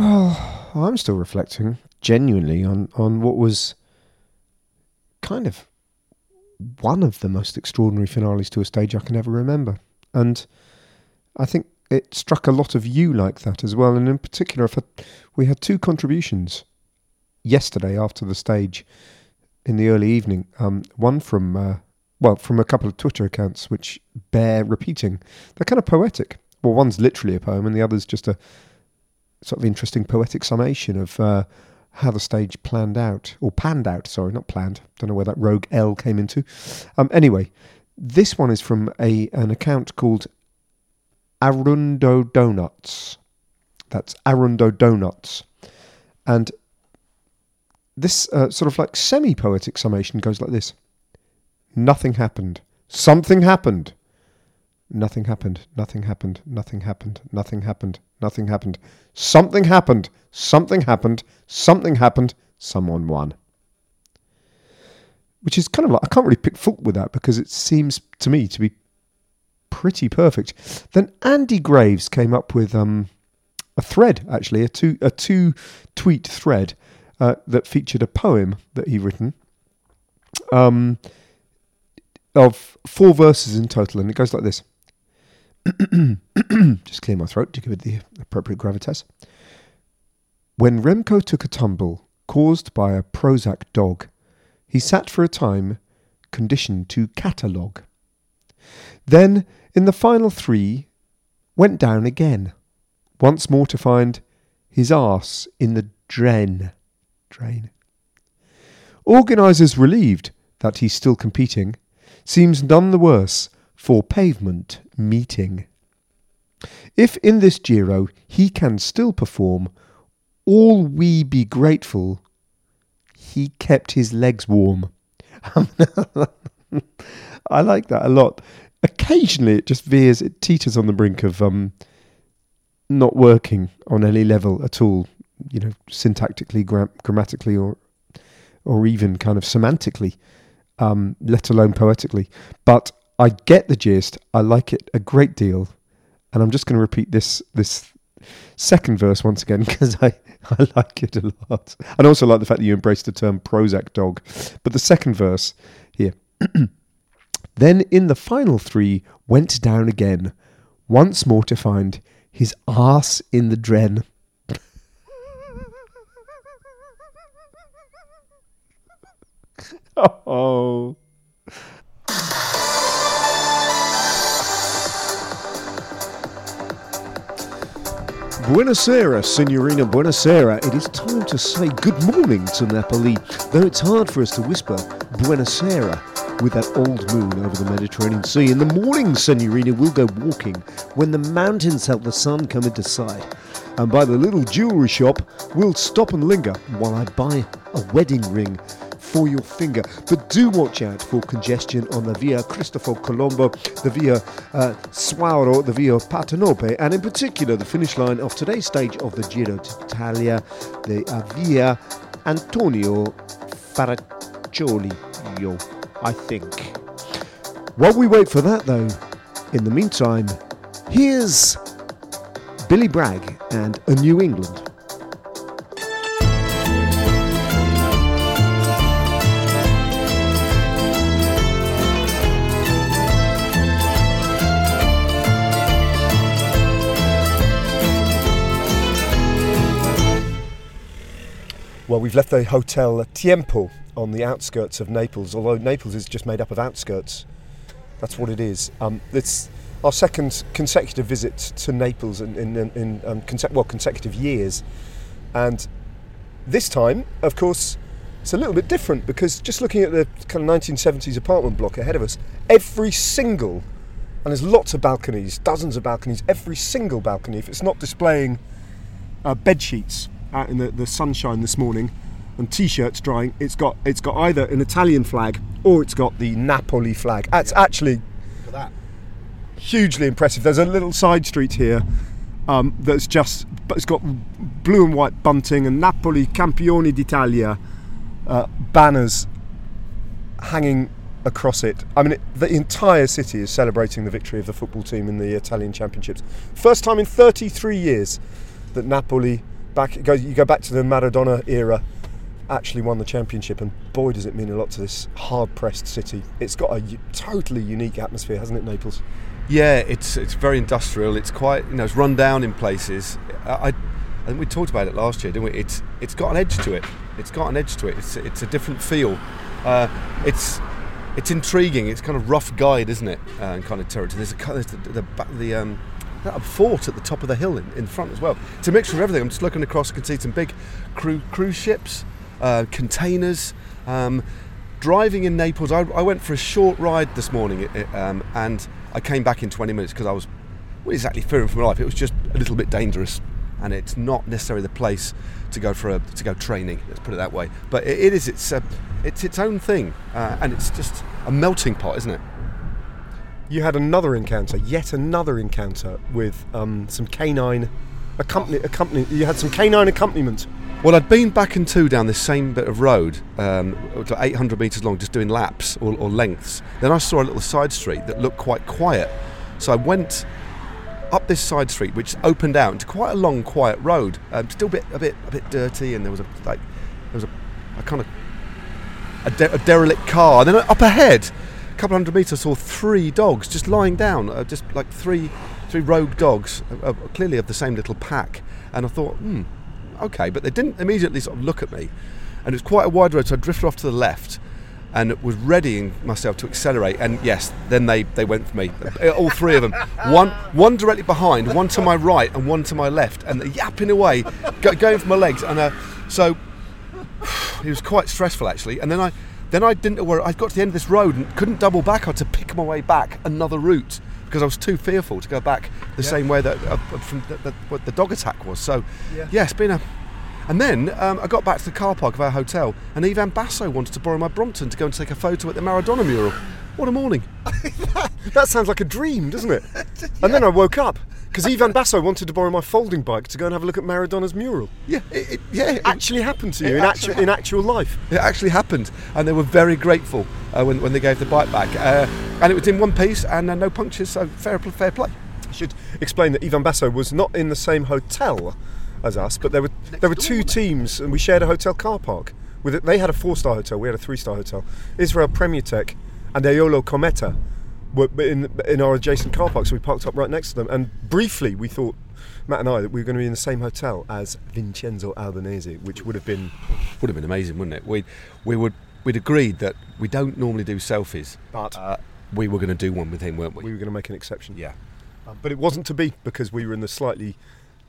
Oh, I'm still reflecting genuinely on, on what was kind of one of the most extraordinary finales to a stage I can ever remember. And I think it struck a lot of you like that as well. And in particular, if we had two contributions yesterday after the stage in the early evening. Um, one from, uh, well, from a couple of Twitter accounts which bear repeating. They're kind of poetic. Well, one's literally a poem, and the other's just a sort of interesting poetic summation of uh, how the stage planned out, or panned out, sorry, not planned. Don't know where that rogue L came into. Um, anyway, this one is from a an account called Arundo Donuts. That's Arundo Donuts. And this uh, sort of like semi poetic summation goes like this Nothing happened. Something happened. Nothing happened. Nothing happened. Nothing happened. Nothing happened. Nothing happened. Something happened. Something happened. Something happened. Someone won. Which is kind of like, I can't really pick fault with that because it seems to me to be pretty perfect. Then Andy Graves came up with um, a thread, actually, a two, a two tweet thread uh, that featured a poem that he'd written um, of four verses in total, and it goes like this. Just clear my throat to give it the appropriate gravitas. When Remco took a tumble caused by a Prozac dog, he sat for a time conditioned to catalogue. Then, in the final three, went down again, once more to find his arse in the drain drain. Organisers relieved that he's still competing seems none the worse for pavement meeting. If in this Giro he can still perform, all we be grateful he kept his legs warm. I like that a lot. Occasionally it just veers, it teeters on the brink of um, not working on any level at all you know, syntactically, gra- grammatically, or or even kind of semantically, um, let alone poetically. But I get the gist. I like it a great deal, and I'm just going to repeat this this second verse once again because I, I like it a lot. And also like the fact that you embraced the term Prozac dog. But the second verse here. then in the final three went down again, once more to find his arse in the dren. oh. Buonasera, Signorina Buonasera. It is time to say good morning to Napoli, though it's hard for us to whisper Buonasera with that old moon over the Mediterranean Sea. In the morning, Signorina, we'll go walking when the mountains help the sun come into sight. And by the little jewellery shop, we'll stop and linger while I buy a wedding ring for your finger. But do watch out for congestion on the Via Cristoforo Colombo, the Via uh, Suaro, the Via Partenope, and in particular the finish line of today's stage of the Giro d'Italia, the uh, Via Antonio Faraccioli, I think. While we wait for that, though, in the meantime, here's Billy Bragg and A New England. Well, we've left the Hotel Tiempo on the outskirts of Naples, although Naples is just made up of outskirts. That's what it is. Um, it's our second consecutive visit to Naples in, in, in um, conse- well, consecutive years. And this time, of course, it's a little bit different because just looking at the kind of 1970s apartment block ahead of us, every single, and there's lots of balconies, dozens of balconies, every single balcony, if it's not displaying uh, bed sheets out in the, the sunshine this morning and t-shirts drying it's got it's got either an Italian flag or it's got the Napoli flag that's yeah. actually that. hugely impressive there's a little side street here um, that's just but it's got blue and white bunting and Napoli Campioni d'Italia uh, banners hanging across it. I mean, it, the entire city is celebrating the victory of the football team in the Italian Championships. First time in 33 years that Napoli back. It goes, you go back to the Maradona era. Actually won the championship, and boy, does it mean a lot to this hard-pressed city. It's got a u- totally unique atmosphere, hasn't it, Naples? Yeah, it's it's very industrial. It's quite you know it's run down in places. I, I, think we talked about it last year, didn't we? It's it's got an edge to it. It's got an edge to it. It's it's a different feel. Uh, it's it's intriguing. It's kind of rough guide, isn't it? Uh, and kind of territory. There's a there's the the, the, the um, a fort at the top of the hill in, in front as well. It's a mixture of everything. I'm just looking across. I can see some big cru- cruise ships, uh, containers. Um, driving in Naples, I, I went for a short ride this morning, it- um, and I came back in 20 minutes because I was well, exactly fearing for my life. It was just a little bit dangerous, and it's not necessarily the place to go for a, to go training. Let's put it that way. But it, it is. It's a, it's its own thing, uh, and it's just a melting pot, isn't it? You had another encounter, yet another encounter with um, some canine accompany, accompany. You had some canine accompaniment. Well, I'd been back and two down this same bit of road, um, to 800 metres long, just doing laps or, or lengths. Then I saw a little side street that looked quite quiet. So I went up this side street, which opened out into quite a long, quiet road. Um, still a bit, a bit, a bit dirty, and there was a like, there was a, a kind of a, de- a derelict car. And then up ahead, couple hundred metres, I saw three dogs just lying down, uh, just like three, three rogue dogs, uh, uh, clearly of the same little pack. And I thought, hmm, okay, but they didn't immediately sort of look at me. And it was quite a wide road, so I drifted off to the left and was readying myself to accelerate. And yes, then they, they went for me. Uh, All three of them. One one directly behind, one to my right, and one to my left. And they're yapping away, go, going for my legs. And uh, so it was quite stressful actually. And then I then I didn't know where I got to the end of this road and couldn't double back. I had to pick my way back another route because I was too fearful to go back the same way that uh, from the, the, what the dog attack was. So Yeah. yeah, it's been a. And then um, I got back to the car park of our hotel, and Ivan Basso wanted to borrow my Brompton to go and take a photo at the Maradona mural. What a morning! That sounds like a dream, doesn't it? And then I woke up because Ivan Basso wanted to borrow my folding bike to go and have a look at Maradona's mural. Yeah, it, it, yeah, it, Actually happened to you in actual in actual life. It actually happened, and they were very grateful uh, when, when they gave the bike back. Uh, and it was in one piece and uh, no punctures, so fair, fair play. I should explain that Ivan Basso was not in the same hotel as us, but there were there were two teams, and we shared a hotel car park. With it, they had a four-star hotel, we had a three-star hotel. Israel Premier Tech and Eolo-Kometa were in in our adjacent car park, so we parked up right next to them. And briefly, we thought Matt and I that we were going to be in the same hotel as Vincenzo Albanese, which would have been Would have been amazing, wouldn't it? We we would we'd agreed that we don't normally do selfies, But- uh, we were going to do one with him, weren't we? we were going to make an exception. yeah. Um, but it wasn't to be because we were in the slightly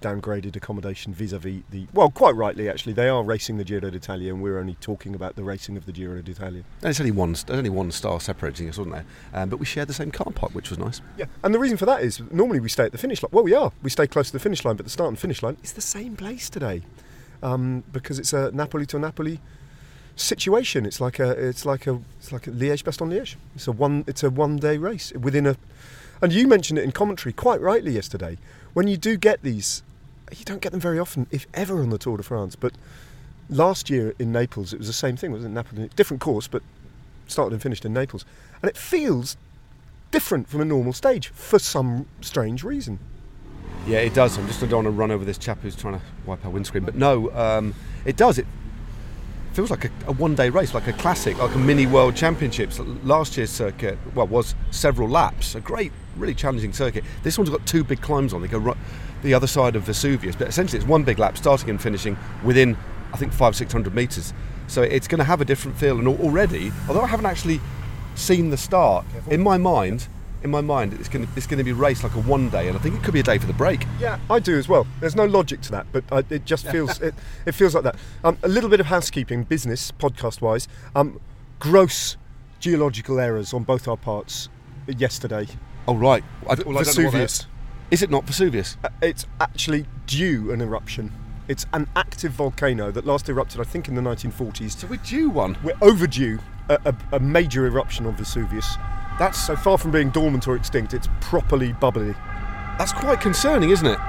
downgraded accommodation vis-a-vis the well quite rightly actually they are racing the Giro d'Italia and we're only talking about the racing of the Giro d'Italia And it's only one. There's only one star separating us, wasn't there? Um, but we shared the same car park, which was nice. yeah and the reason for that is normally we stay at the finish line well we are we stay close to the finish line but the start and finish line is the same place today um, because it's a Napoli to Napoli situation it's like a it's like a it's like a Liège Bastogne Liège it's a one it's a one day race within a and you mentioned it in commentary quite rightly yesterday when you do get these you don't get them very often if ever on the Tour de France but last year in Naples it was the same thing wasn't it Napoli different course but started and finished in Naples and it feels different from a normal stage for some strange reason Yeah, it does. I'm just I don't want to run over this chap who's trying to wipe our windscreen, but no, um, it does. It feels like a, a one-day race, like a classic, like a mini World Championships. Last year's circuit, well, was several laps. A great, really challenging circuit. This one's got two big climbs on. They go right the other side of Vesuvius, but essentially it's one big lap, starting and finishing within, I think, five, six hundred meters. So it's going to have a different feel. And already, although I haven't actually seen the start, in my mind. In my mind, it's going, to, it's going to be raced like a one day, and I think it could be a day for the break. Yeah, I do as well. There's no logic to that, but I, it just feels it, it feels like that. Um, a little bit of housekeeping, business podcast wise. Um, gross geological errors on both our parts yesterday. Oh right, I, well, I don't know what Vesuvius. Is it not Vesuvius? Uh, It's actually due an eruption. It's an active volcano that last erupted, I think, in the 1940s. So we're due one. We're overdue a, a, a major eruption on Vesuvius. That's so far from being dormant or extinct. It's properly bubbly. That's quite concerning, isn't it?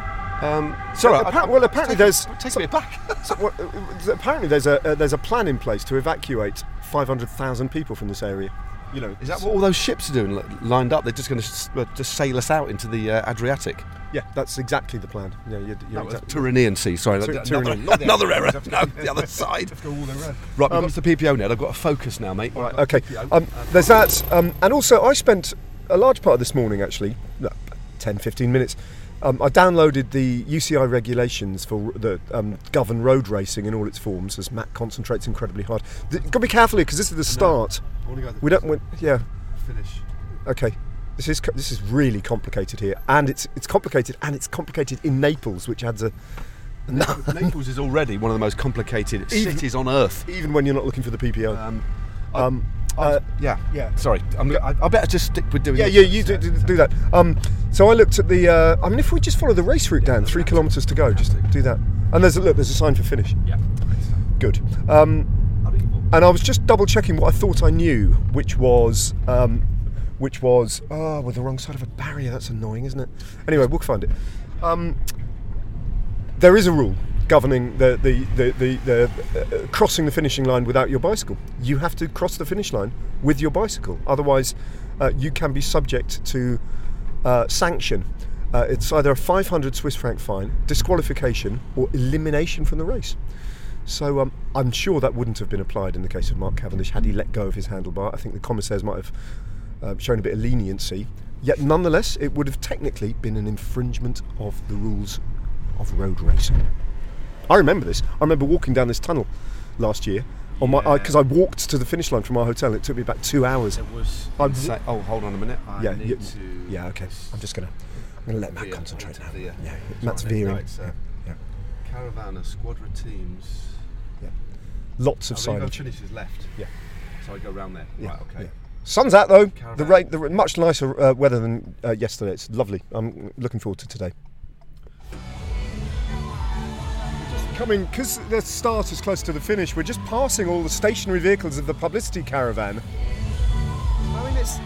Um, sorry, Well, appa- well, apparently there's- take me back. So, what, uh, apparently, there's a uh, there's a plan in place to evacuate 500,000 people from this area. You know, Is that what all those ships are doing, lined up? They're just going to just sail us out into the uh, Adriatic. Yeah, that's exactly the plan. Yeah, you're, you're No, exactly- Tyrrhenian Sea. Sorry, Ty- another, the another error. No, the other side. Have to go all the way. Right, we've Um, got the PPO now. I've got a focus now, mate. Right, okay. Um, there's that. Um, and also, I spent a large part of this morning, actually, no, 10, 15 minutes. Um, I downloaded the UCI regulations for the um, govern road racing in all its forms, as Matt concentrates incredibly hard. Th- got to be careful here because this is the start. We don't want. Yeah. finish. Okay. This is this is really complicated here, and it's it's complicated, and it's complicated in Naples, which adds a. Naples is already one of the most complicated Even- cities on earth. even when you're not looking for the PPO. Um, Um, I- uh, yeah, yeah. Sorry, I'm, I, I better just stick with doing. Yeah, yeah, you do, do, do that. Um, so I looked at the. Uh, I mean, if we just follow the race route down, three kilometres to go, just do that. And there's a look. There's a sign for finish. Yeah. Good. Um, and I was just double checking what I thought I knew, which was, um, which was, oh, we're the wrong side of a barrier. That's annoying, isn't it? Anyway, we'll find it. Um, there is a rule governing the the the, the, the uh, crossing the finishing line without your bicycle. You have to cross the finish line with your bicycle, otherwise, uh, you can be subject to uh, sanction. Uh, it's either a 500 Swiss franc fine, disqualification, or elimination from the race. So um, I'm sure that wouldn't have been applied in the case of Mark Cavendish had he let go of his handlebar. I think the commissaires might have uh, shown a bit of leniency. Yet nonetheless, it would have technically been an infringement of the rules of road racing. I remember this. I remember walking down this tunnel last year on my because I walked to the finish line from our hotel. It took me about two hours. It was. I'm- Say, oh, hold on a minute. I Yeah, to. Yeah, okay. I'm just gonna I'm gonna let Matt Veer. concentrate now. veer. Yeah, Matt's veering. no, uh, Squadra teams. yeah. Lots of Oh, signage. finishes left. Yeah. So I go round there. Yeah, Right. Okay. yeah. Sun's out though. The rain, the much nicer uh, weather than uh, yesterday. It's lovely. I'm looking forward to today. Just coming because the start is close to the finish. We're just passing all the stationary vehicles of the publicity caravan. I mean, it's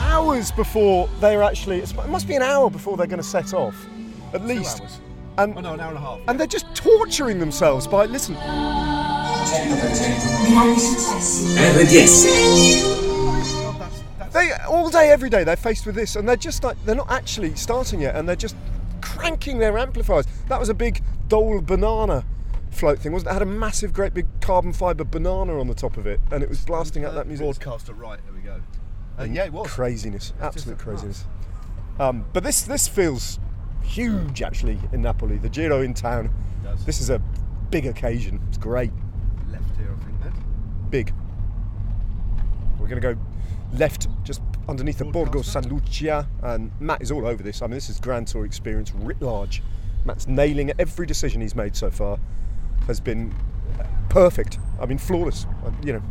hours before they're actually. It must be an hour before they're going to set off, at least. hours. And Oh no, an hour and a half. and they're just torturing themselves by listen. Grandi successi. RDS. They all day, every day, they're faced with this, and they're just like they're not actually starting yet, and they're just cranking their amplifiers. That was a big Dole banana float thing, wasn't it? It had a massive, great big carbon fibre banana on the top of it, and it was blasting out that music. Broadcaster right. There we go. Uh, yeah, it was. Craziness, absolute craziness. Um, but this this feels huge actually in Napoli. The Giro in town. This is a big occasion. It's great, Left here, I think. Then. big. We're going to go left just underneath the Borgo San Lucia, and Matt is all over this. I mean, this is Grand Tour experience writ large. Matt's nailing it. Every decision he's made so far has been perfect. I mean, flawless. Uh, You know,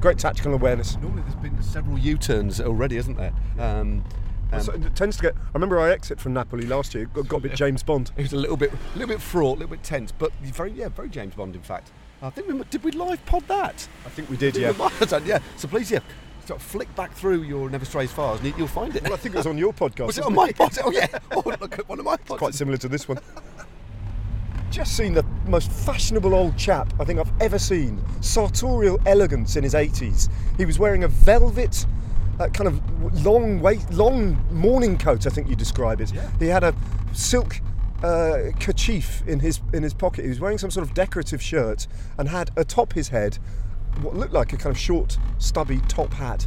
great tactical awareness. Normally, there's been several U-turns already, isn't there? Um, um, So it tends to get. I remember I exit from Napoli last year. Got, got a bit James Bond. it was a little bit, a little bit fraught, a little bit tense, but very, yeah, very James Bond, in fact. I think we did we live pod that. I think we did, I yeah. we done, yeah. So please, yeah, sort of flick back through your Never Strays files, and you'll find it. Well, I think it was on your podcast. was it on my pod? Oh yeah. Oh, look at one of my pods. Quite similar to this one. Just seen the most fashionable old chap I think I've ever seen. Sartorial elegance in his 80s. He was wearing a velvet, uh, kind of long wait, long morning coat. I think you describe it. Yeah. He had a silk uh, kerchief in his in his pocket. He was wearing some sort of decorative shirt and had atop his head what looked like a kind of short, stubby top hat.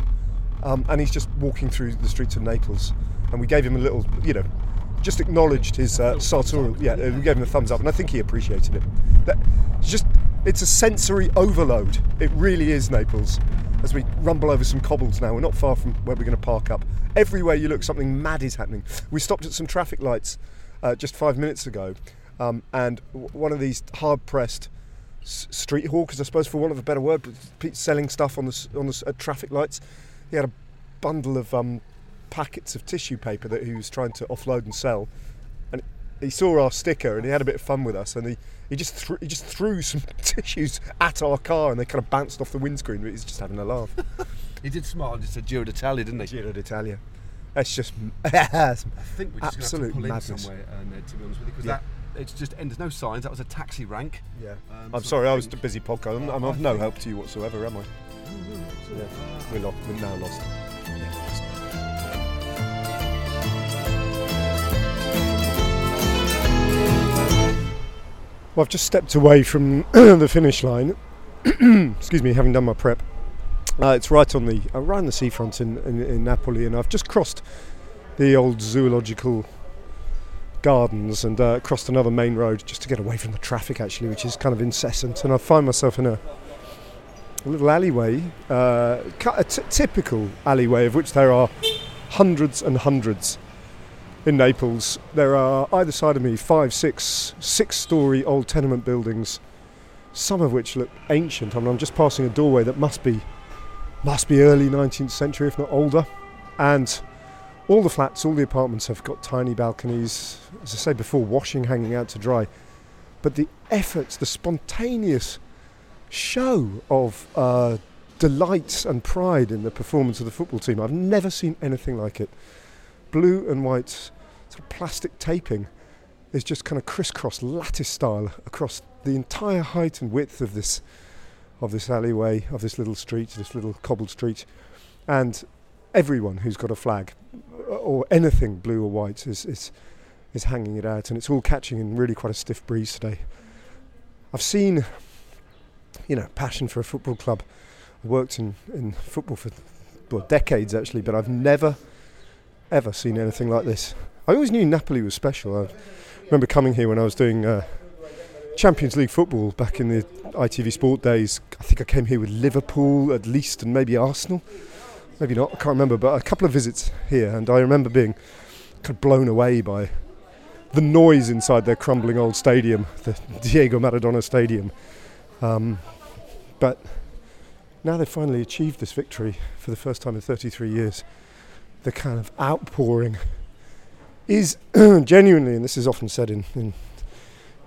Um, and he's just walking through the streets of Naples. And we gave him a little, you know, just acknowledged his uh, sartorial. Yeah, uh, we gave him a thumbs up, and I think he appreciated it. That, just, it's a sensory overload. It really is Naples. As we rumble over some cobbles now, we're not far from where we're going to park up. Everywhere you look, something mad is happening. We stopped at some traffic lights uh, just five minutes ago, um, and w- one of these hard-pressed s- street hawkers, I suppose, for want of a better word, selling stuff on the on the at traffic lights. He had a bundle of um, packets of tissue paper that he was trying to offload and sell, and he saw our sticker and he had a bit of fun with us, and he, he just threw, he just threw some tissues at our car, and they kind of bounced off the windscreen. But he's just having a laugh. He did smile and just said Giro d'Italia, didn't he? Giro d'Italia. It's just I think we're just going to pull madness. in somewhere, uh, Ned, to be honest with you, because Yeah. that it's just and there's no signs. That was a taxi rank. Yeah. Um, I'm sorry, I was a busy podcast. I'm, I'm of no help to you whatsoever, am I? Yeah. We're, lo- we're now lost. Well, I've just stepped away from the finish line. Excuse me, having done my prep. Uh, it's right on the uh, right on the seafront in, in, in Napoli, and I've just crossed the old zoological gardens and uh, crossed another main road just to get away from the traffic, actually, which is kind of incessant. And I find myself in a, a little alleyway, uh, a t- typical alleyway of which there are hundreds and hundreds in Naples. There are either side of me five, six, six-story old tenement buildings, some of which look ancient. I mean, I'm just passing a doorway that must be must be early 19th century, if not older, and all the flats, all the apartments have got tiny balconies, as I say before, washing hanging out to dry. But the efforts, the spontaneous show of uh, delight and pride in the performance of the football team, I've never seen anything like it. Blue and white sort of plastic taping is just kind of crisscross lattice style across the entire height and width of this of this alleyway, of this little street, this little cobbled street, and everyone who's got a flag uh, or anything blue or white is, is is hanging it out, and it's all catching in really quite a stiff breeze today. I've seen, you know, passion for a football club. I worked in, in football for well, decades actually, but I've never ever seen anything like this. I always knew Napoli was special. I remember coming here when I was doing uh, Champions League football back in the ITV Sport days. I think I came here with Liverpool at least, and maybe Arsenal maybe not, I can't remember, but a couple of visits here, and I remember being kind of blown away by the noise inside their crumbling old stadium, the Diego Maradona Stadium. Um, but now they've finally achieved this victory for the first time in 33 years. The kind of outpouring is genuinely, and this is often said in, in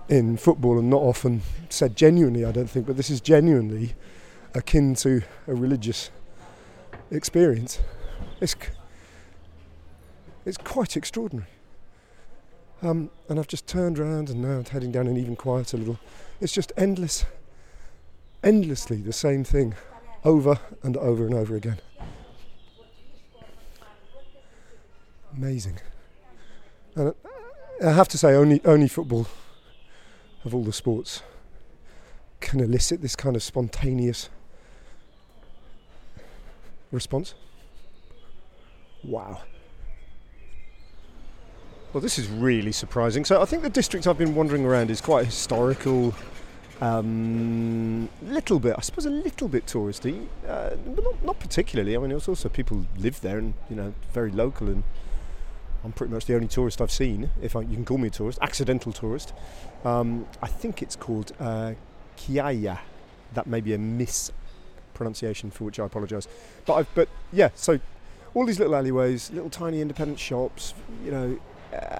in football and not often said genuinely, I don't think, but this is genuinely akin to a religious experience. It's it's quite extraordinary. Um, and I've just turned around and now I'm heading down an even quieter little. It's just endless, endlessly the same thing, over and over and over again. Amazing. And I have to say, only only football of all the sports can elicit this kind of spontaneous response. Wow. Well, this is really surprising. So I think the district I've been wandering around is quite historical, um, little bit, I suppose, a little bit touristy, uh, but not, not particularly. I mean, it was also people live there and you know very local, and I'm pretty much the only tourist I've seen, if I, you can call me a tourist, accidental tourist. Um, I think it's called uh, Chiaia. That may be a mispronunciation for which I apologise. But but yeah, so all these little alleyways, little tiny independent shops, you know,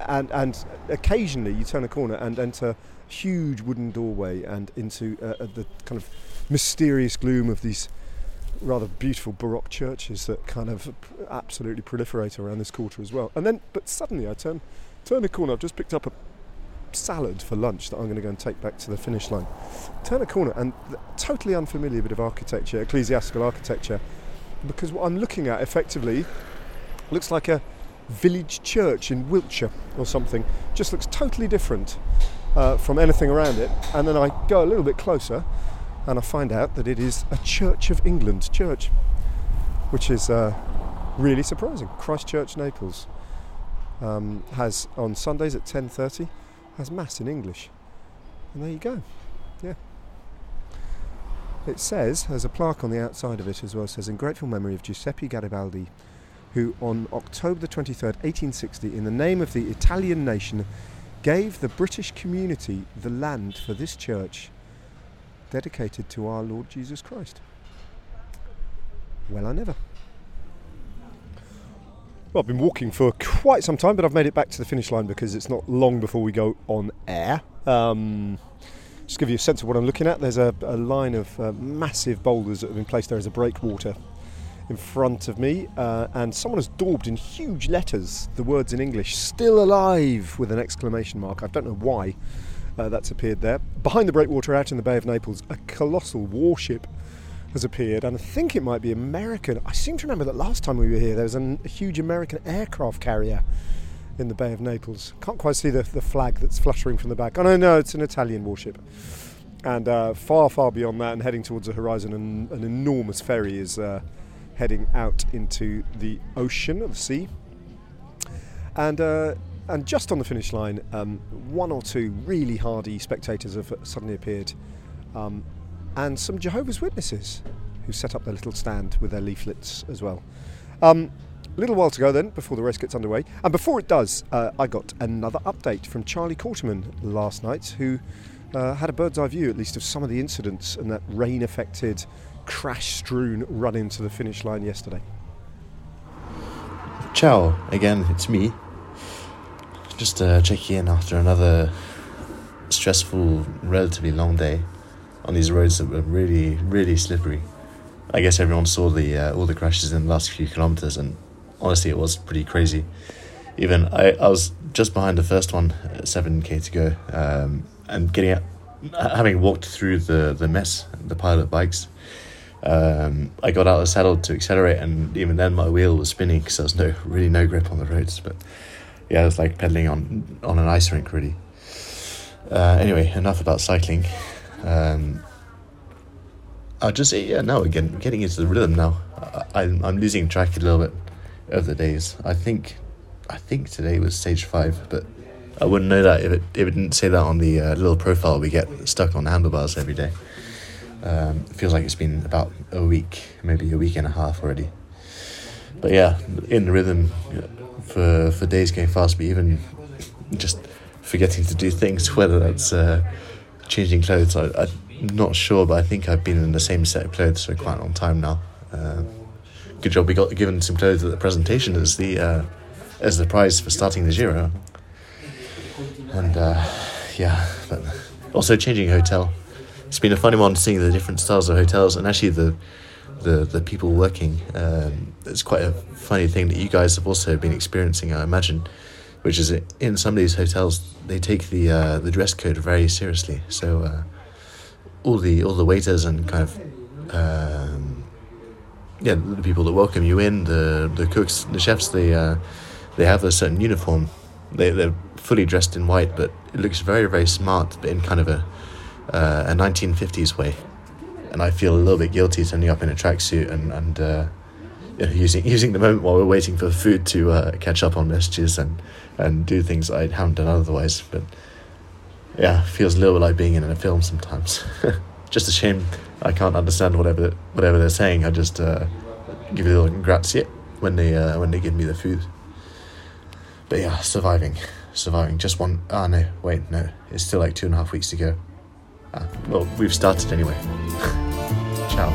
and and occasionally you turn a corner and enter a huge wooden doorway and into uh, uh, the kind of mysterious gloom of these rather beautiful Baroque churches that kind of absolutely proliferate around this quarter as well. And then, but suddenly I turn turn a corner. I've just picked up a salad for lunch that I'm going to go and take back to the finish line. Turn a corner and the totally unfamiliar bit of architecture, ecclesiastical architecture, because what I'm looking at effectively looks like a village church in Wiltshire or something. Just looks totally different uh, from anything around it. And then I go a little bit closer and I find out that it is a Church of England church, which is uh, really surprising. Christchurch, Naples um, has on Sundays at 10:30 has mass in English, and there you go. Yeah. It says there's a plaque on the outside of it as well. Says in grateful memory of Giuseppe Garibaldi, who on October the 23rd, 1860, in the name of the Italian nation, gave the British community the land for this church dedicated to our Lord Jesus Christ. Well, I never. Well, I've been walking for quite some time, but I've made it back to the finish line because it's not long before we go on air. Um, just to give you a sense of what I'm looking at, there's a, a line of uh, massive boulders that have been placed there as a breakwater in front of me, uh, and someone has daubed in huge letters the words in English, still alive, with an exclamation mark. I don't know why uh, that's appeared there. Behind the breakwater out in the Bay of Naples, a colossal warship has appeared, and I think it might be American. I seem to remember that last time we were here, there was an, a huge American aircraft carrier in the Bay of Naples. Can't quite see the, the flag that's fluttering from the back. Oh no, no, it's an Italian warship. And uh, far, far beyond that, and heading towards the horizon, an, an enormous ferry is uh, heading out into the ocean, of the sea. And uh, and just on the finish line, um, one or two really hardy spectators have suddenly appeared, um, and some Jehovah's Witnesses who set up their little stand with their leaflets as well. Um, a little while to go then before the race gets underway. And before it does, uh, I got another update from Charlie Quarterman last night, who uh, had a bird's eye view at least of some of the incidents and that rain affected, crash strewn run into the finish line yesterday. Ciao, again, it's me. Just uh, checking in after another stressful, relatively long day on these roads that were really, really slippery. I guess everyone saw the uh, all the crashes in the last few kilometers, and honestly, it was pretty crazy. Even I, I was just behind the first one, seven k to go, um, and getting out, having walked through the the mess, the pile of bikes. Um, I got out of the saddle to accelerate, and even then my wheel was spinning because there was no really no grip on the roads. But yeah, it was like pedaling on on an ice rink, really. Uh, anyway, enough about cycling. Um, I just yeah now again getting into the rhythm now. I, I'm I'm losing track a little bit of the days. I think I think today was stage five, but I wouldn't know that if it if it didn't say that on the uh, little profile we get stuck on handlebars every day. Um, it feels like it's been about a week, maybe a week and a half already. But yeah, in the rhythm for for days going fast, but even just forgetting to do things, whether that's uh, changing clothes. I, I'm not sure, but I think I've been in the same set of clothes for quite a long time now. Uh, good job we got given some clothes at the presentation as the uh, as the prize for starting the Giro. And uh, yeah, but also changing hotel. It's been a funny one seeing the different styles of hotels and actually the the, the people working. Um, it's quite a funny thing that you guys have also been experiencing, I imagine, which is in some of these hotels they take the uh, the dress code very seriously. So uh, all the all the waiters and kind of um, yeah the people that welcome you in, the the cooks, the chefs, they uh, they have a certain uniform. They they're fully dressed in white, but it looks very very smart, but in kind of a uh, a 1950s way. And I feel a little bit guilty turning up in a tracksuit and and uh, you know, using using the moment while we're waiting for food to uh, catch up on messages and and do things I haven't done otherwise. But yeah, feels a little bit like being in a film sometimes. just a shame I can't understand whatever whatever they're saying. I just uh, give you a little grazie when they uh, when they give me the food. But yeah, surviving, surviving. Just one. Ah no, wait, no. It's still like two and a half weeks to go. Ah, well, we've started anyway. Ciao.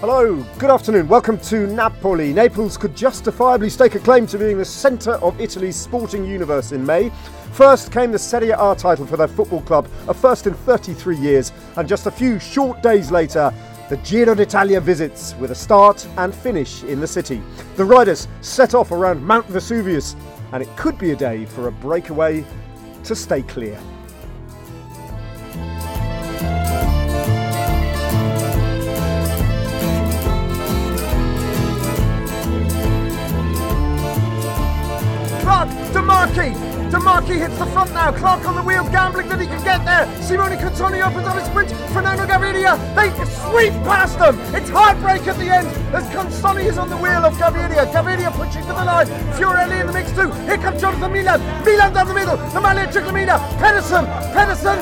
Hello, good afternoon. Welcome to Napoli. Naples could justifiably stake a claim to being the centre of Italy's sporting universe in May. First came the Serie A title for their football club, a first in 33 years, and just a few short days later, the Giro d'Italia visits with a start and finish in the city. The riders set off around Mount Vesuvius, and it could be a day for a breakaway to stay clear. Clarke, DeMarchi! DeMarchi hits the front now. Clarke on the wheel, gambling that he can get there. Simone Consonni opens on a sprint. Fernando Gaviria, they sweep past them. It's heartbreak at the end as Cantoni is on the wheel of Gaviria. Gaviria pushing to the line. Fiorelli in the mix too. Here comes Jonathan Milan. Milan down the middle. The Maglia Ciclamino. Pedersen. Pedersen.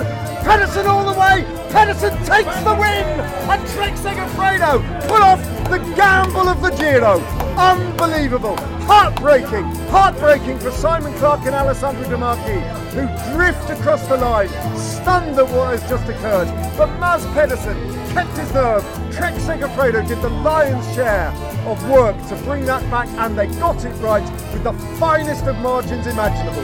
Pedersen all the way. Pedersen takes the win. And Trek Segafredo pull off the gamble of the Giro. Unbelievable. Heartbreaking. Heartbreaking for Simon Clarke and Alessandro De who drift across the line, stunned at what has just occurred. But Mads Pedersen kept his nerve. Trek Segafredo did the lion's share of work to bring that back, and they got it right with the finest of margins imaginable.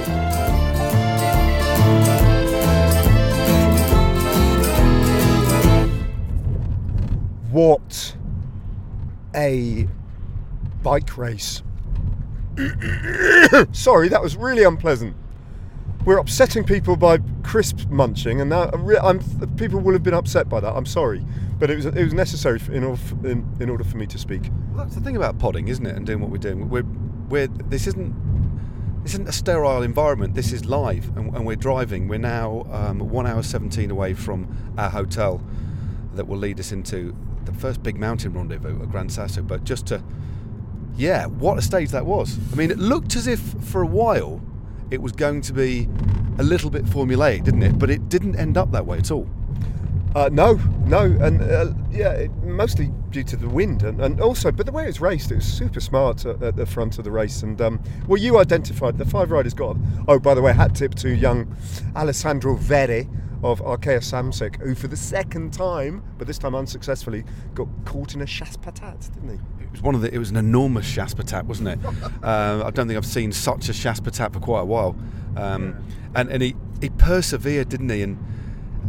What a bike race. Sorry, that was really unpleasant. We're upsetting people by crisp munching, and now I'm people will have been upset by that. I'm sorry, but it was it was necessary in, order for, in, in order for me to speak. Well, that's the thing about podding, isn't it? And doing what we're doing. We're, we're this isn't this isn't a sterile environment. This is live, and, and we're driving. We're now um, one hour seventeen away from our hotel that will lead us into the first big mountain rendezvous at Gran Sasso. But just to, yeah, what a stage that was. I mean, it looked as if for a while it was going to be a little bit formulaic, didn't it? But it didn't end up that way at all. Uh, no, no, and uh, yeah, it, mostly due to the wind, and, and also, but the way it was raced, it was super smart at, at the front of the race. And um, well, you identified the five riders got. Oh, by the way, hat tip to young Alessandro Verre of Arkea Samsic, who for the second time, but this time unsuccessfully, got caught in a chasse patate, didn't he? It was one of the. It was an enormous chasse patate, wasn't it? uh, I don't think I've seen such a chasse patate for quite a while. Um, and and he he persevered, didn't he? And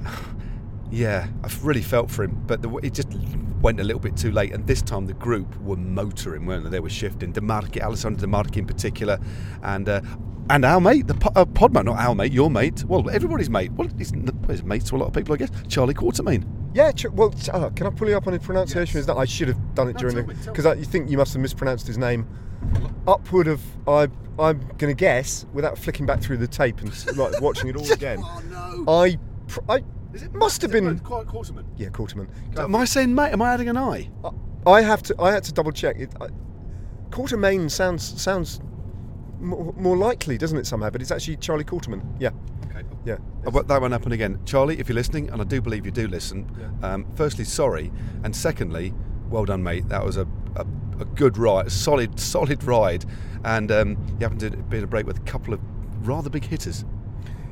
yeah, I've really felt for him, but the, it just went a little bit too late. And this time the group were motoring, weren't they? They were shifting. Demarchi, Alessandro Demarchi in particular, and. Uh, and our mate, the po- uh, Podmate, not our mate, your mate. Well, everybody's mate. Well, he's, he's mates to a lot of people, I guess. Charlie Quartermain. Yeah, well, oh, can I pull you up on his pronunciation? Is that I should have done it No, during the because you think you must have mispronounced his name. Upward of I, I'm going to guess without flicking back through the tape and like watching it all again. Oh, I, pr- I must have been Quarterman. yeah, Quarterman. Am I saying mate? Am I adding an I? I have to. I had to double check. It, I, Quartermain sounds sounds more, more likely, doesn't it somehow? But it's actually Charlie Quarterman. Yeah, Okay. yeah. But that won't happen again. Charlie, if you're listening, and I do believe you do listen, um, firstly, sorry. And secondly, well done, mate. That was a, a, a good ride, a solid, solid ride. And um, you happened to be in a break with a couple of rather big hitters.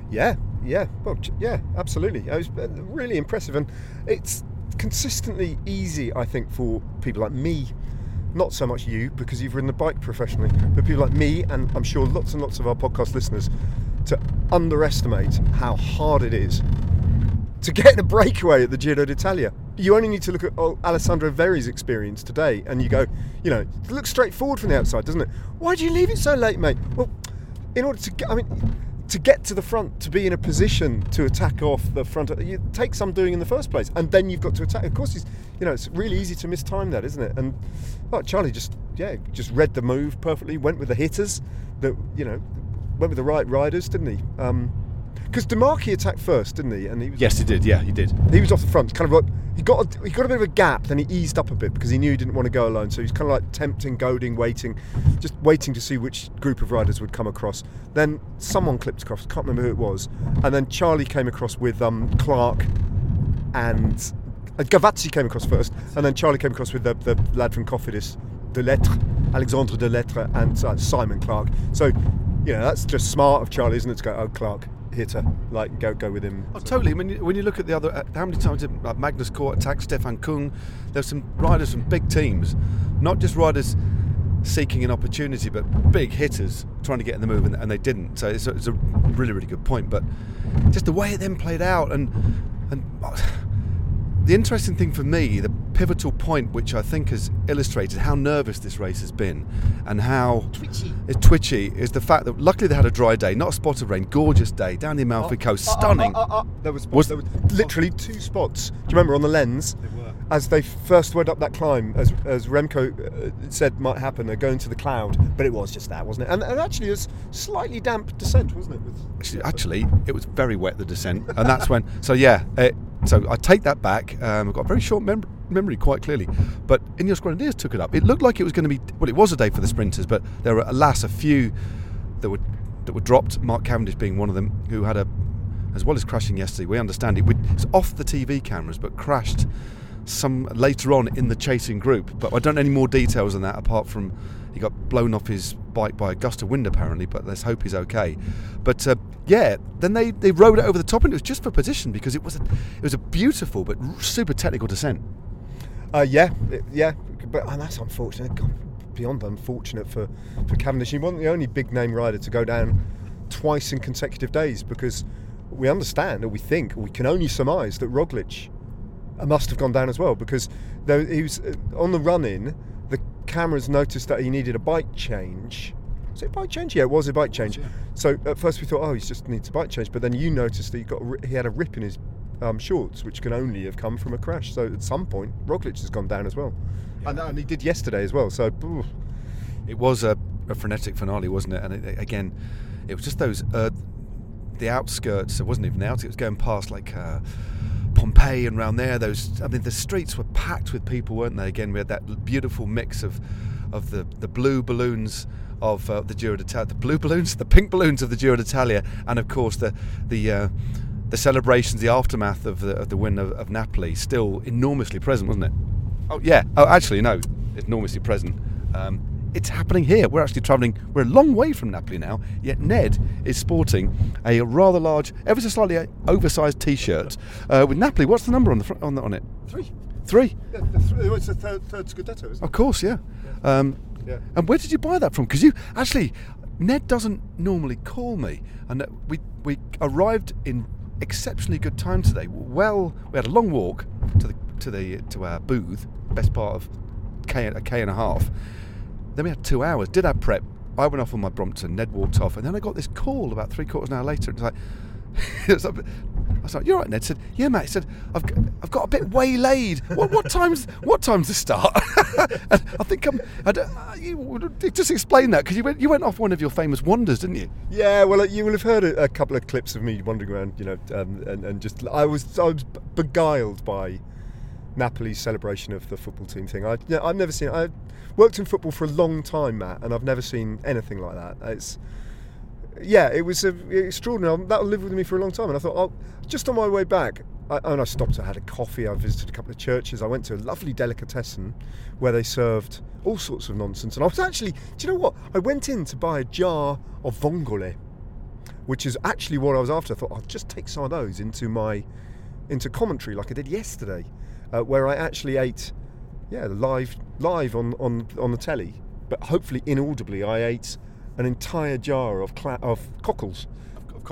Yeah, yeah, well, yeah, absolutely. It was uh, really impressive, and it's consistently easy, I think, for people like me. Not so much you, because you've ridden the bike professionally, but people like me, and I'm sure lots and lots of our podcast listeners, to underestimate how hard it is to get a breakaway at the Giro d'Italia. You only need to look at Alessandro Verre's experience today, and you go, you know, it looks straightforward from the outside, doesn't it? Why do you leave it so late, mate? Well, in order to I mean, to get to the front, to be in a position to attack off the front, you take some doing in the first place, and then you've got to attack. Of course, it's, you know, it's really easy to mistime that, isn't it? And oh, Charlie just, yeah, just read the move perfectly, went with the hitters, that you know, went with the right riders, didn't he? Um, because Demarchi attacked first, didn't he? And he was Yes, he did. Yeah, he did. he was off the front, kind of like he got a, he got a bit of a gap, then he eased up a bit because he knew he didn't want to go alone. So he's kind of like tempting, goading, waiting, just waiting to see which group of riders would come across. Then someone clipped across, can't remember who it was, and then Charlie came across with um, Clarke and uh, Gavazzi came across first, and then Charlie came across with the, the lad from Cofidis, Delettre, Alexandre Delettre, and uh, Simon Clarke. So, you know, that's just smart of Charlie, isn't it, to go, oh, Clarke, hitter, like, go go with him. Oh, totally. When you, when you look at the other, uh, how many times did uh, Magnus Cort attack Stefan Küng? There's some riders from big teams, not just riders seeking an opportunity, but big hitters trying to get in the move, and, and they didn't. So it's a, it's a really, really good point. But just the way it then played out, and and the interesting thing for me, the pivotal point, which I think has illustrated how nervous this race has been, and how Twitchy. it's twitchy, is the fact that luckily they had a dry day, not a spot of rain, gorgeous day down the Amalfi Coast, stunning. Uh, uh, uh, uh. There was, Was- there was literally two spots. Do you remember on the lens? As they first went up that climb, as, as Remco uh, said might happen, they're going to the cloud, but it was just that, wasn't it? And, and actually, it was slightly damp descent, wasn't it? With, Actually, actually, it was very wet the descent, and that's when. So yeah, it, so I take that back. Um, I've got a very short mem- memory, quite clearly. But Ineos Grenadiers took it up. It looked like it was going to be. Well, it was a day for the sprinters, but there were, alas, a few that were that were dropped. Mark Cavendish being one of them, who had a, as well as crashing yesterday. We understand it. It's off the TV cameras, but crashed some later on in the chasing group. But I don't know any more details than that, apart from he got blown off his bike by a gust of wind apparently. But let's hope he's okay. But uh, yeah, then they, they rode it over the top, and it was just for position because it was a, it was a beautiful but super technical descent. uh, yeah, it- yeah, but and that's unfortunate. God, beyond unfortunate for, for Cavendish. He wasn't the only big name rider to go down twice in consecutive days because we understand, or we think, or we can only surmise that Roglic must have gone down as well because there, he was uh, on the run in. The cameras noticed that he needed a bike change. Was it a bike change? Yeah, it was a bike change. So at first we thought, oh, he just needs a bike change. But then you noticed that he got a he had a rip in his um, shorts, which can only have come from a crash. So at some point, Roglic has gone down as well, and, and he did yesterday as well. So ooh, It was a, a frenetic finale, wasn't it? And it, again, it was just those uh, the outskirts. It wasn't even the outskirts. It was going past like uh, Pompeii and round there. Those, I mean, the streets were packed with people, weren't they? Again, we had that beautiful mix of of the the blue balloons of uh, the Giro d'Italia, the blue balloons, the pink balloons of the Giro d'Italia, and of course the the uh, the celebrations, the aftermath of the of the win of, of Napoli, still enormously present, wasn't it? Oh yeah. Oh, actually, no, enormously present. Um, it's happening here. We're actually travelling. We're a long way from Napoli now. Yet Ned is sporting a rather large, ever so slightly oversized T-shirt uh, with Napoli. What's the number on the front on, the, on it? three. Three. Yeah, the th- it's the third, third Scudetto, isn't Of course, yeah. Um, Yeah. And where did you buy that from? Because you actually, Ned doesn't normally call me, and uh, we we arrived in exceptionally good time today. Well, we had a long walk to the to the to our booth, best part of k a k and a half. Then we had two hours. Did our prep. I went off on my Brompton. Ned walked off, and then I got this call about three quarters of an hour later. It's like. I was like, "You're right." Ned said, "Yeah, mate." He said, "I've, I've got a bit waylaid. What, what time's what time's the start?" I think I'm. I you, just explain that because you went you went off one of your famous wonders, didn't you? Yeah, well, uh, you will have heard a, a couple of clips of me wandering around, you know, um, and, and just I was I was beguiled by Napoli's celebration of the football team thing. I, yeah, I've never seen. I worked in football for a long time, Matt, and I've never seen anything like that. It's yeah, it was uh, extraordinary. That'll live with me for a long time. And I thought, oh, just on my way back, I, and I stopped. I had a coffee. I visited a couple of churches. I went to a lovely delicatessen where they served all sorts of nonsense. And I was actually, do you know what? I went in to buy a jar of vongole, which is actually what I was after. I thought I'll just take some of those into my into commentary like I did yesterday, uh, where I actually ate, yeah, live live on on on the telly, but hopefully inaudibly. I ate an entire jar of cla- of cockles.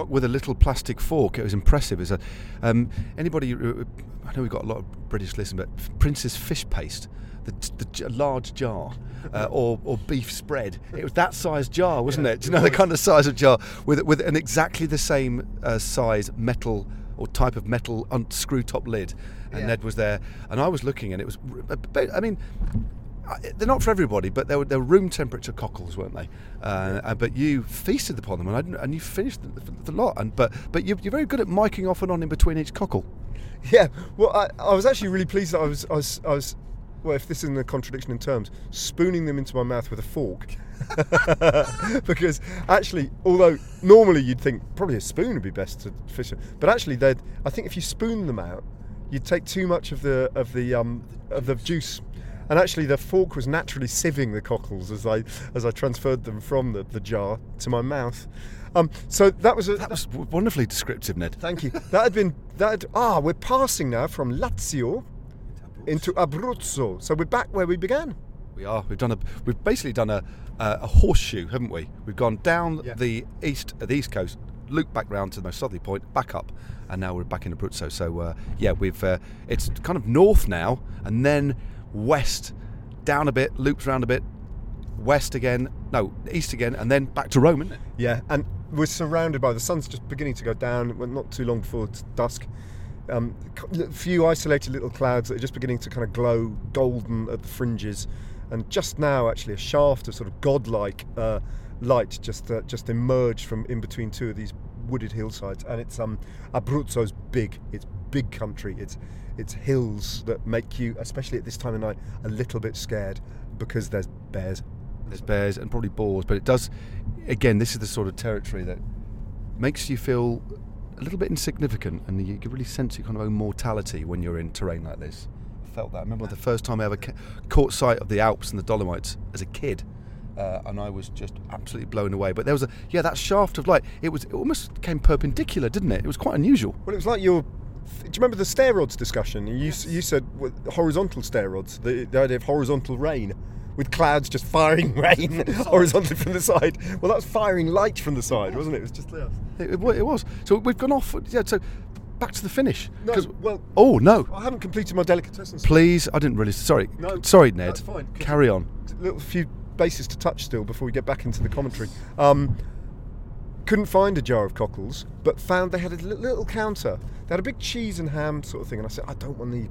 With a little plastic fork. It was impressive. It's a, um, anybody, uh, I know we've got a lot of British listeners, but Prince's fish paste, the, the large jar, uh, or, or beef spread. It was that size jar, wasn't it? Do you know the kind of size of jar with with an exactly the same uh, size metal or type of metal un- screw top lid. And Yeah. Ned was there, and I was looking, and it was. r- a bit- I mean. They're not for everybody, but they were, they were room temperature cockles, weren't they? Uh, but you feasted upon them, and, I didn't, and you finished the, the lot. And but but you, you're very good at miking off and on in between each cockle. Yeah, well, I, I was actually really pleased that I was, I was, I was, well, if this isn't a contradiction in terms, spooning them into my mouth with a fork. because actually, although normally you'd think probably a spoon would be best to fish them, but actually, they'd, I think if you spoon them out, you'd take too much of the of the um, of the juice. And actually, the fork was naturally sieving the cockles as I as I transferred them from the, the jar to my mouth. Um, so that was a, That was wonderfully descriptive, Ned. Thank you. That had been that. Had, ah, we're passing now from Lazio into Abruzzo. So we're back where we began. We are. We've done a. We've basically done a a, a horseshoe, haven't we? We've gone down Yeah. the east, uh, the east coast, looped back round to the most southerly point, back up, and now we're back in Abruzzo. So uh, yeah, we've. Uh, it's kind of north now, and then west, down a bit, looped round a bit, west again, no, east again, and then back to Rome, isn't it? Yeah, and we're surrounded by the sun's just beginning to go down. Well, not too long before dusk. Um, a few isolated little clouds that are just beginning to kind of glow golden at the fringes, and just now, actually, a shaft of sort of godlike uh, light just uh, just emerged from in between two of these wooded hillsides. And it's um, Abruzzo's big. It's big country. It's it's hills that make you, especially at this time of night, a little bit scared because there's bears. There's bears and probably boars, but it does. Again, this is the sort of territory that makes you feel a little bit insignificant, and you can really sense your kind of own mortality when you're in terrain like this. I felt that. I remember the first time I ever ca- caught sight of the Alps and the Dolomites as a kid. Uh, and I was just absolutely blown away. But there was a yeah, that shaft of light. It was it almost came perpendicular, didn't it? It was quite unusual. Well, it was like your. Do you remember the stair rods discussion? You s you said well, horizontal stair rods, the, the idea of horizontal rain, with clouds just firing rain horizontally from the side. Well, that's firing light from the side, wasn't it? It was just there. It, it, it was. So we've gone off. Yeah. So back to the finish. No, well, oh no! I haven't completed my delicatessen. Please, I didn't really. Sorry, No, sorry, Ned. that's fine, Carry on. little few bases to touch still before we get back into the commentary. Um, couldn't find a jar of cockles, but found they had a little counter. They had a big cheese and ham sort of thing, and I said, I don't want the.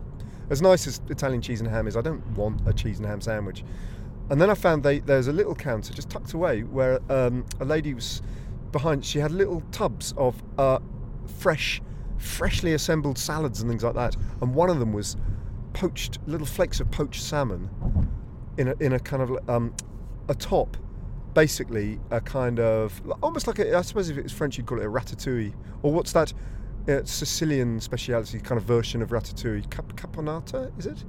As nice as Italian cheese and ham is, I don't want a cheese and ham sandwich. And then I found they, there's a little counter just tucked away where um, a lady was behind. She had little tubs of uh, fresh, freshly assembled salads and things like that. And one of them was poached little flakes of poached salmon in a, in a kind of um, a top, basically a kind of almost like a, I suppose if it was French you'd call it a ratatouille or what's that uh, Sicilian speciality kind of version of ratatouille cap caponata is it?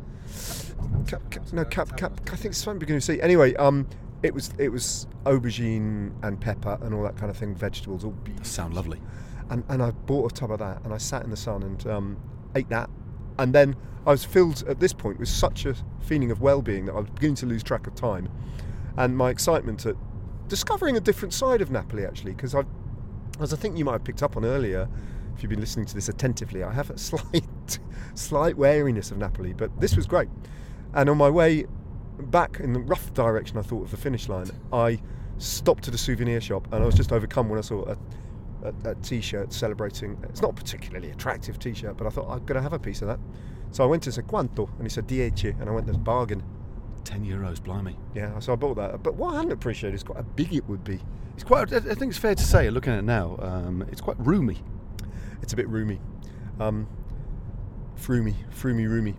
Cap, cap, no cap cap I think it's something beginning to see. Anyway, um, it was it was aubergine and pepper and all that kind of thing, vegetables all beautiful Sound lovely. and, and I bought a tub of that and I sat in the sun and um, ate that. And then I was filled at this point with such a feeling of well being that I was beginning to lose track of time. And my excitement at discovering a different side of Napoli, actually, because I've, as I think you might have picked up on earlier, if you've been listening to this attentively, I have a slight, slight wariness of Napoli, but this was great. And on my way back in the rough direction I thought of the finish line, I stopped at a souvenir shop and I was just overcome when I saw a a, a t-shirt celebrating. It's not a particularly attractive t-shirt, but I thought I'm going to have a piece of that. So I went to say quanto, and he said dieci, and I went there's bargain. Ten euros, blimey. Yeah, so I bought that. But what I hadn't appreciated is quite how big it would be. It's quite. I I think it's fair to say, looking at it now, um, it's quite roomy. It's a bit roomy, um, froomy, froomy, roomy,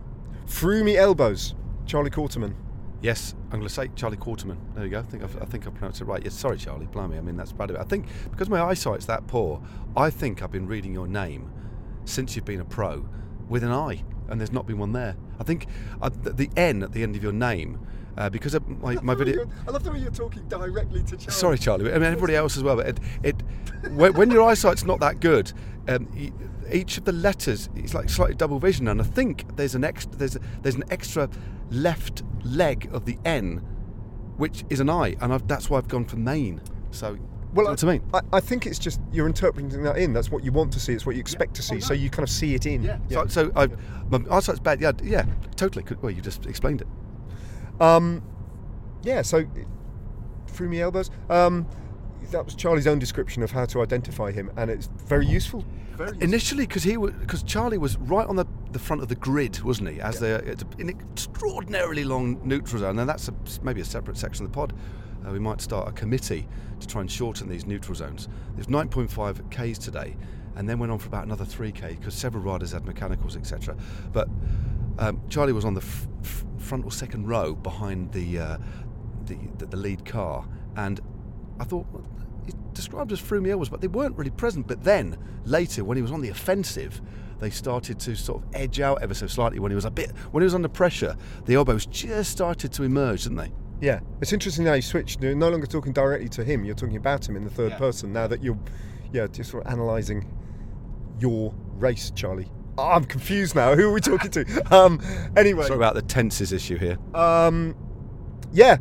froomy elbows. Charlie Quarterman. Yes, I'm going to say Charlie Quarterman. There you go. I think I've, I think I pronounced it right. Yes, sorry, Charlie. Blimey. I mean, that's bad. I think because my eyesight's that poor, I think I've been reading your name since you've been a pro with an I, and there's not been one there. I think uh, the N at the end of your name, uh, because of my, my video. I love the way you're talking directly to Charlie. Sorry, Charlie. I mean, everybody else as well. But it, it when, when your eyesight's not that good, um, each of the letters is like slightly double vision, and I think there's an extra there's a, there's an extra left leg of the N, which is an I, and I've, that's why I've gone for main. So, Well, what I mean. I, I think it's just you're interpreting that in. That's what you want to see. It's what you expect to see. So you kind of see it in. So, so I, my eyesight's bad. Yeah, yeah, totally. Well, you just explained it. Um, yeah, so through me elbows. Um, that was Charlie's own description of how to identify him, and it's very useful. Very useful. Initially, because he because Charlie was right on the, the front of the grid, wasn't he? As the it's an extraordinarily long neutral zone, and that's a, maybe a separate section of the pod. Uh, we might start a committee to try and shorten these neutral zones. There's 9.5 k's today, and then went on for about another 3k because several riders had mechanicals, etc. But um, Charlie was on the f- f- front or second row behind the, uh, the, the the lead car, and I thought. well, It's described as Froome elbows, but they weren't really present. But then later, when he was on the offensive, they started to sort of edge out ever so slightly. When he was a bit, when he was under pressure, the elbows just started to emerge, didn't they? Yeah, it's interesting how you switched. You're no longer talking directly to him. You're talking about him in the third Yeah. person. Now that you're, yeah, just sort of analysing your race, Charlie. I'm confused now. Who are we talking to? Um, anyway, Sorry about the tenses issue here. Um, yeah.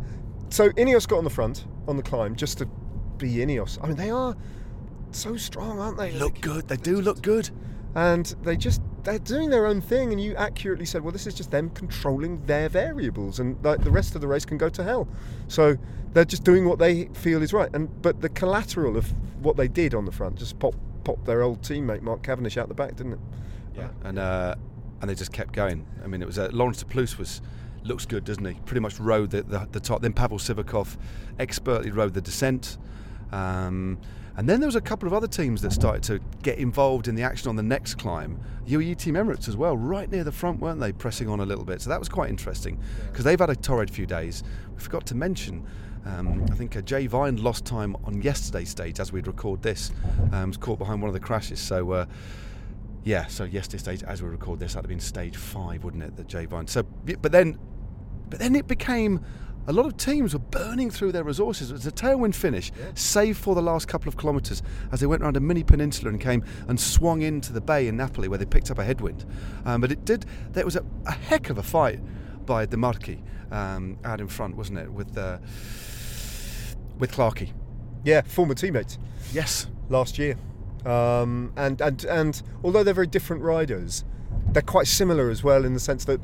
So Ineos got on the front on the climb just to be Ineos. I mean, they are so strong, aren't they? Look good. They do look good. and they just they're doing their own thing. And you accurately said, well, this is just them controlling their variables, and like, the rest of the race can go to hell. So they're just doing what they feel is right. And but the collateral of what they did on the front just pop popped their old teammate Mark Cavendish out the back, didn't it? Yeah. And uh, and they just kept going. I mean, it was uh, Laurens De Plus was looks good, doesn't he? Pretty much rode the, the, the top. Then Pavel Sivakov expertly rode the descent. Um, and then there was a couple of other teams that started to get involved in the action on the next climb. UAE Team Emirates as well, right near the front, weren't they? Pressing on a little bit. So that was quite interesting because they've had a torrid few days. We forgot to mention. Um, I think uh, Jay Vine lost time on yesterday's stage as we'd record this. Um, was caught behind one of the crashes. So uh, yeah, so yesterday's stage, as we record this, that'd have been stage five, wouldn't it? That Jay Vine. So, but then, but then it became a lot of teams were burning through their resources. It was a tailwind finish, save for the last couple of kilometres as they went around a mini peninsula and came and swung into the bay in Napoli where they picked up a headwind. Um, but it did. There was a, a heck of a fight by De Marchi um, out in front, wasn't it? With uh, with Clarkey. Yeah, former teammates Yes. last year. Um, and, and and although they're very different riders, they're quite similar as well in the sense that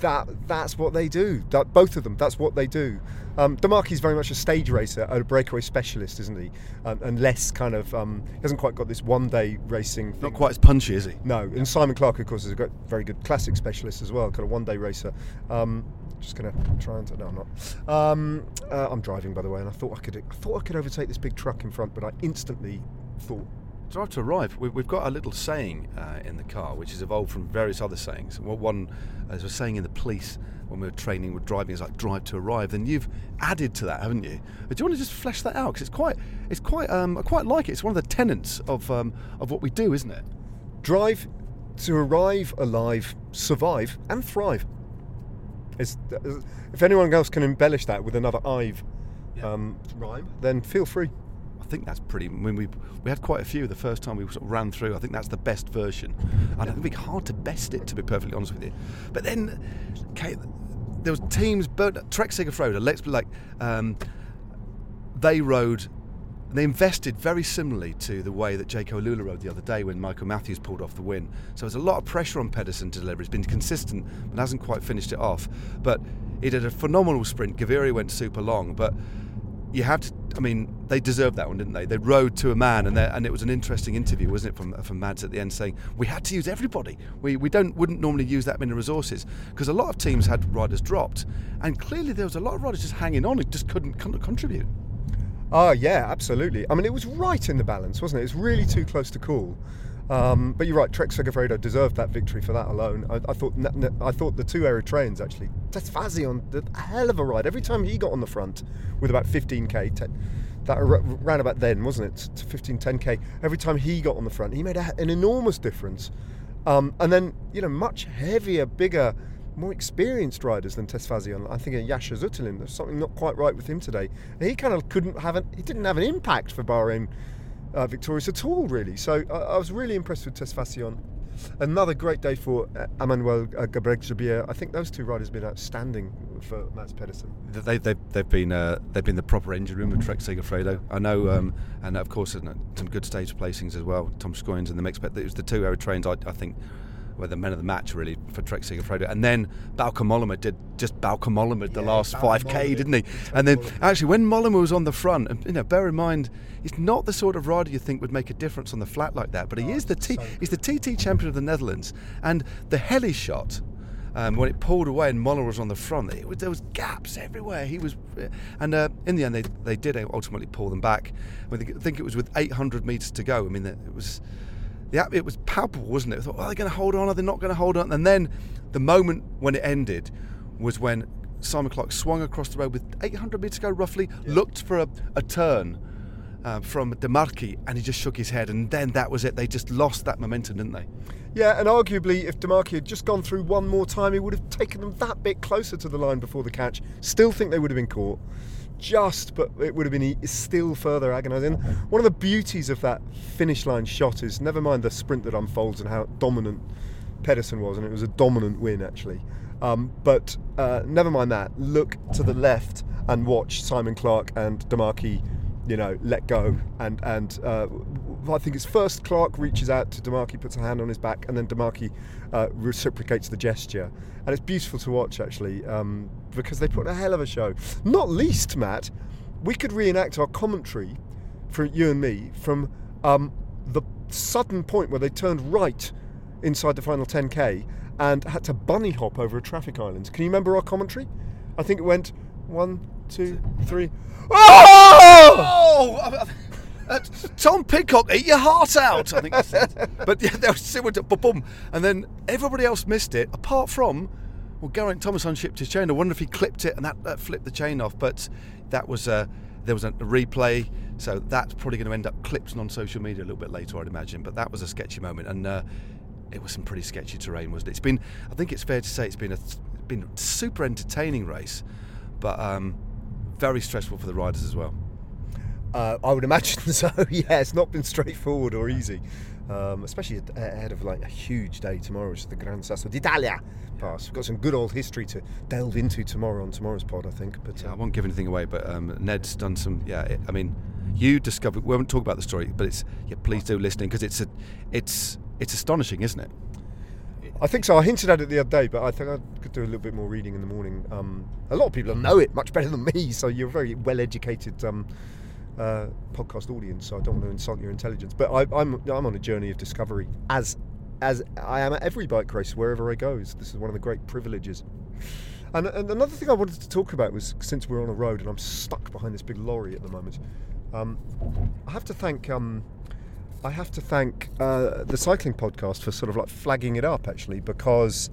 that that's what they do. That both of them, that's what they do. Um, is very much a stage racer a breakaway specialist, isn't he? Um, and less kind of um, he hasn't quite got this one-day racing. Thing. Not quite as punchy, is he? No, and Simon Clarke, of course, is a very good classic specialist as well, kind of one-day racer. Um, just gonna try and no, I'm not. Um, uh, I'm driving, by the way, and I thought I could. I thought I could overtake this big truck in front, but I instantly thought Drive to arrive. We- We've got a little saying uh, in the car, which has evolved from various other sayings. Well, One, as we're saying in the police when we were training, we're driving is like drive to arrive. Then you've added to that, haven't you? Uh, Do you want to just flesh that out? Because it's quite, it's quite, um, I quite like it. It's one of the tenets of um, of what we do, isn't it? drive to arrive alive, survive, and thrive. It's, if anyone else can embellish that with another "ive" Yeah. um, rhyme, then feel free. I think that's pretty. When we we had quite a few the first time we sort of ran through. I think that's the best version. And I think it'd be hard to best it, to be perfectly honest with you. But then, okay, there was teams. But Trek Segafredo, let's be like, um, they rode. They invested very similarly to the way that Jayco AlUla rode the other day when Michael Matthews pulled off the win. So there's a lot of pressure on Pedersen to deliver. He's been consistent but hasn't quite finished it off. But he did a phenomenal sprint. Gaviria went super long, but you have to. I mean, they deserved that one, didn't they? They rode to a man, and and it was an interesting interview, wasn't it, from from Mads at the end, saying we had to use everybody. We we don't wouldn't normally use that many resources because a lot of teams had riders dropped, and clearly there was a lot of riders just hanging on and just couldn't con- contribute. Oh yeah, absolutely. I mean, it was right in the balance, wasn't it? It was really too close to call. Um, but you're right, Trek Segafredo deserved that victory for that alone. I, I thought I thought the two Eritreans actually, Tesfatsion on a hell of a ride. Every time he got on the front with about 15k, te- that ran about then, wasn't it? To 15, 10k. Every time he got on the front, he made a, an enormous difference. Um, and then, you know, much heavier, bigger, more experienced riders than Tesfatsion. I think a Jasha Sütterlin, there's something not quite right with him today. He kind of couldn't have an, he didn't have an impact for Bahrain uh, victorious at all, really. So I, I was really impressed with Tesfatsion. Another great day for uh, Amanuel uh, Ghebreigzabhier. I think those two riders have been outstanding for Mads Pedersen. They, they, they've been uh, they've been the proper engine room of Trek Segafredo. I know, um, and of course uh, some good stage placings as well. Toms Skujiņš in the mix, but it was the two Eritreans I, I think were the men of the match really for Trek Segafredo. And then Bauke Mollema did just Bauke Mollema the Yeah, last Bauke 5k, Mollema, didn't he? And then actually when Mollema was on the front, and you know, bear in mind he's not the sort of rider you think would make a difference on the flat like that, but he is the T, so he's the TT champion of the Netherlands, and the heli shot. Um, when it pulled away and Moller was on the front, it was, there was gaps everywhere. He was, and uh, in the end, they, they did ultimately pull them back. I think- I think it was with 800 meters to go. I mean, it was, yeah, it was palpable, wasn't it? I thought, are they going to hold on? Are they not going to hold on? And then the moment when it ended was when Simon Clarke swung across the road with 800 meters to go, roughly, looked for a, a turn. Uh, from De Marchi, and he just shook his head, and then that was it. They just lost that momentum, didn't they? Yeah, and arguably, if De Marchi had just gone through one more time, he would have taken them that bit closer to the line before the catch. Still think they would have been caught. Just, but it would have been still further agonising. One of the beauties of that finish line shot is never mind the sprint that unfolds and how dominant Pedersen was, and it was a dominant win actually. Um, but uh, never mind that. Look to the left and watch Simon Clarke and De Marchi you know, let go. And and uh, I think it's first Clarke reaches out to De Marchi, puts a hand on his back, and then De Marchi uh, reciprocates the gesture. And it's beautiful to watch actually um, because they put on a hell of a show. Not least, Matt, we could reenact our commentary for you and me from um, the sudden point where they turned right inside the final 10k and had to bunny hop over a traffic island. Can you remember our commentary? I think it went one, two, three. Oh! Oh, uh, Tom Pidcock, eat your heart out. I think I said. But yeah, there was it went boom, boom, and then everybody else missed it, apart from well, Geraint Thomas unshipped his chain. I wonder if he clipped it and that, that flipped the chain off. But that was uh, there was a replay, so that's probably going to end up clipped on social media a little bit later, I'd imagine. But that was a sketchy moment, and uh, it was some pretty sketchy terrain, wasn't it? It's been, I think it's fair to say, it's been a been a super entertaining race, but um, very stressful for the riders as well. Uh, I would imagine so. Yeah, it's not been straightforward or easy, um, especially ahead of like a huge day tomorrow, which is the Gran Sasso d'Italia pass. We've got some good old history to delve into tomorrow on tomorrow's pod, I think. But Yeah, I uh, won't give anything away, but um, Ned's done some. Yeah, it, I mean, you discovered. We won't talk about the story, but it's yeah. Please do listening because it's a, it's it's astonishing, isn't it? I think so. I hinted at it the other day, but I think I could do a little bit more reading in the morning. Um, a lot of people know it much better than me, so you're a very well-educated um, uh, podcast audience. So I don't want to insult your intelligence, but I, I'm I'm on a journey of discovery as as I am at every bike race wherever I go. This is one of the great privileges. And, and another thing I wanted to talk about was since we're on a road and I'm stuck behind this big lorry at the moment, um, I have to thank um, I have to thank uh, the cycling podcast for sort of like flagging it up actually because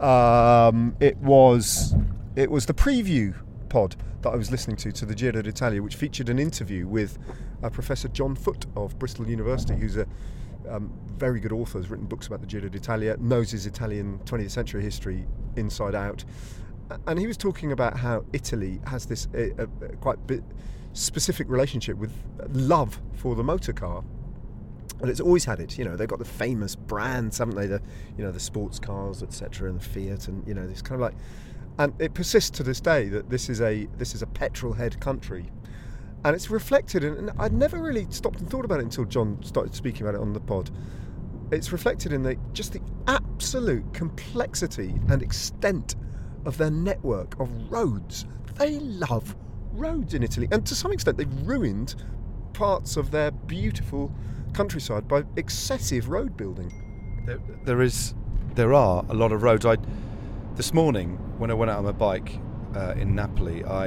um, it was it was the preview pod that I was listening to to the Giro d'Italia, which featured an interview with uh, Professor John Foot of Bristol University, who's a um, very good author, has written books about the Giro d'Italia, knows his Italian 20th century history inside out, and he was talking about how Italy has this uh, quite specific relationship with love for the motor car and it's always had it. You know, they've got the famous brands, haven't they? The you know the sports cars, etc., and the Fiat, and you know, it's kind of like, and it persists to this day that this is a this is a petrol head country, and it's reflected. In, and I'd never really stopped and thought about it until John started speaking about it on the pod. It's reflected in the just the absolute complexity and extent of their network of roads. They love roads in Italy, and to some extent, they've ruined parts of their beautiful countryside by excessive road building. There, there is, there are a lot of roads. I this morning when I went out on my bike uh, in Napoli, I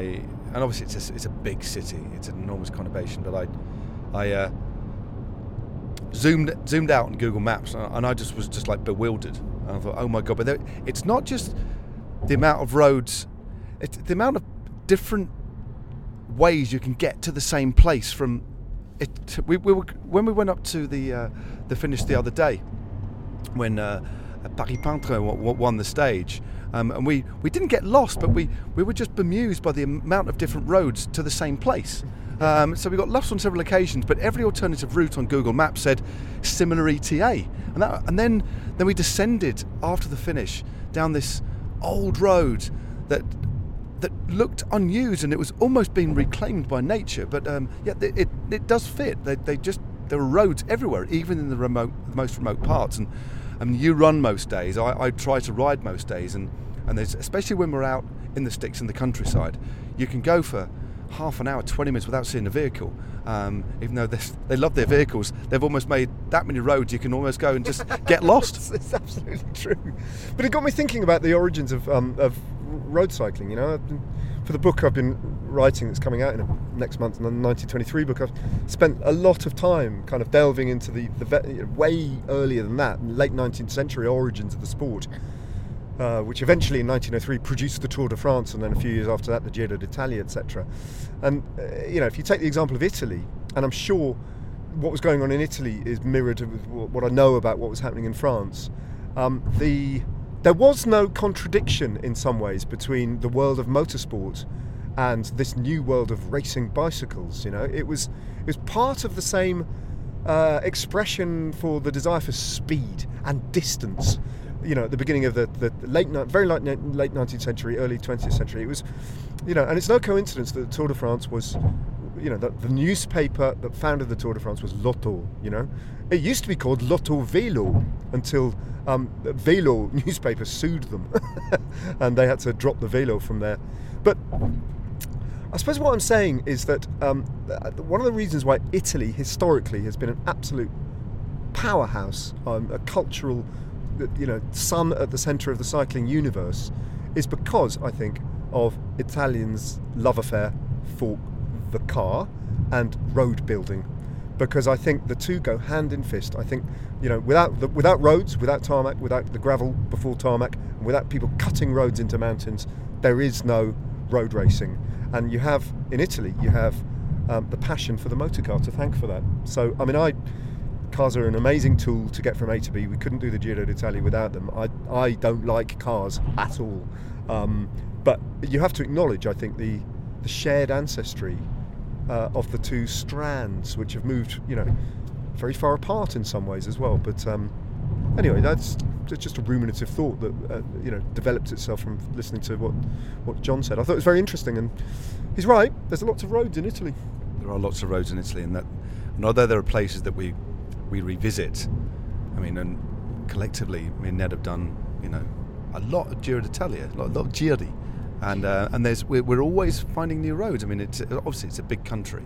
and obviously it's a, it's a big city, it's an enormous conurbation, but I I uh, zoomed zoomed out on Google Maps and I just was just like bewildered. And I thought, oh my god! But there, it's not just the amount of roads, it's the amount of different ways you can get to the same place from it, we, we were, when we went up to the uh, the finish the other day, when uh, Paret-Peintre won the stage, um, and we, we didn't get lost, but we, we were just bemused by the amount of different roads to the same place. Um, so we got lost on several occasions, but every alternative route on Google Maps said similar ETA, and that, and then then we descended after the finish down this old road that that looked unused and it was almost being reclaimed by nature. But um, yeah, it, it, it, does fit. They, they just there are roads everywhere, even in the remote, the most remote parts. And I mean, you run most days. I, I try to ride most days, and and there's especially when we're out in the sticks in the countryside, you can go for half an hour, 20 minutes without seeing a vehicle. Um, even though they love their vehicles, they've almost made that many roads you can almost go and just get lost. it's, it's, absolutely true. But it got me thinking about the origins of, um, of road cycling. You know, for the book I've been writing that's coming out in next month, the 1923 book, I've spent a lot of time kind of delving into the, the way earlier than that, late 19th century origins of the sport. Uh, which eventually in 1903 produced the Tour de France, and then a few years after that, the Giro d'Italia, etc. And uh, you know, if you take the example of Italy, and I'm sure what was going on in Italy is mirrored with what I know about what was happening in France. Um, the there was no contradiction in some ways between the world of motorsport and this new world of racing bicycles. You know, it was it was part of the same uh, expression for the desire for speed and distance. You know, at the beginning of the, the late very late late 19th century, early 20th century, it was, you know, and it's no coincidence that the Tour de France was you know, the, the, newspaper that founded the Tour de France was L'Auto, you know. It used to be called L'Auto Velo until um, Velo newspaper sued them and they had to drop the Velo from there. But I suppose what I'm saying is that um, one of the reasons why Italy historically has been an absolute powerhouse, um, a cultural, you know, sun at the centre of the cycling universe, is because I think of Italians' love affair for the car and road building because I think the two go hand in fist. I think you know without the, without roads, without tarmac, without the gravel before tarmac, without people cutting roads into mountains, there is no road racing. And you have in Italy, you have um, the passion for the motor car to thank for that. So I mean, I cars are an amazing tool to get from A to B. We couldn't do the Giro d'Italia without them. I I don't like cars at all, um, but you have to acknowledge, I think, the the shared ancestry uh, of the two strands, which have moved, you know, very far apart in some ways as well. But um, anyway, that's just a ruminative thought that uh, you know developed itself from listening to what what John said. I thought it was very interesting, and he's right. There's lots of roads in Italy. There are lots of roads in Italy, and that, and although there are places that we we revisit, I mean, and collectively, me and Ned have done, you know, a lot of Giro d'Italia, a lot, a lot of Giri, and uh, and there's we're, we're always finding new roads. I mean, it's obviously it's a big country,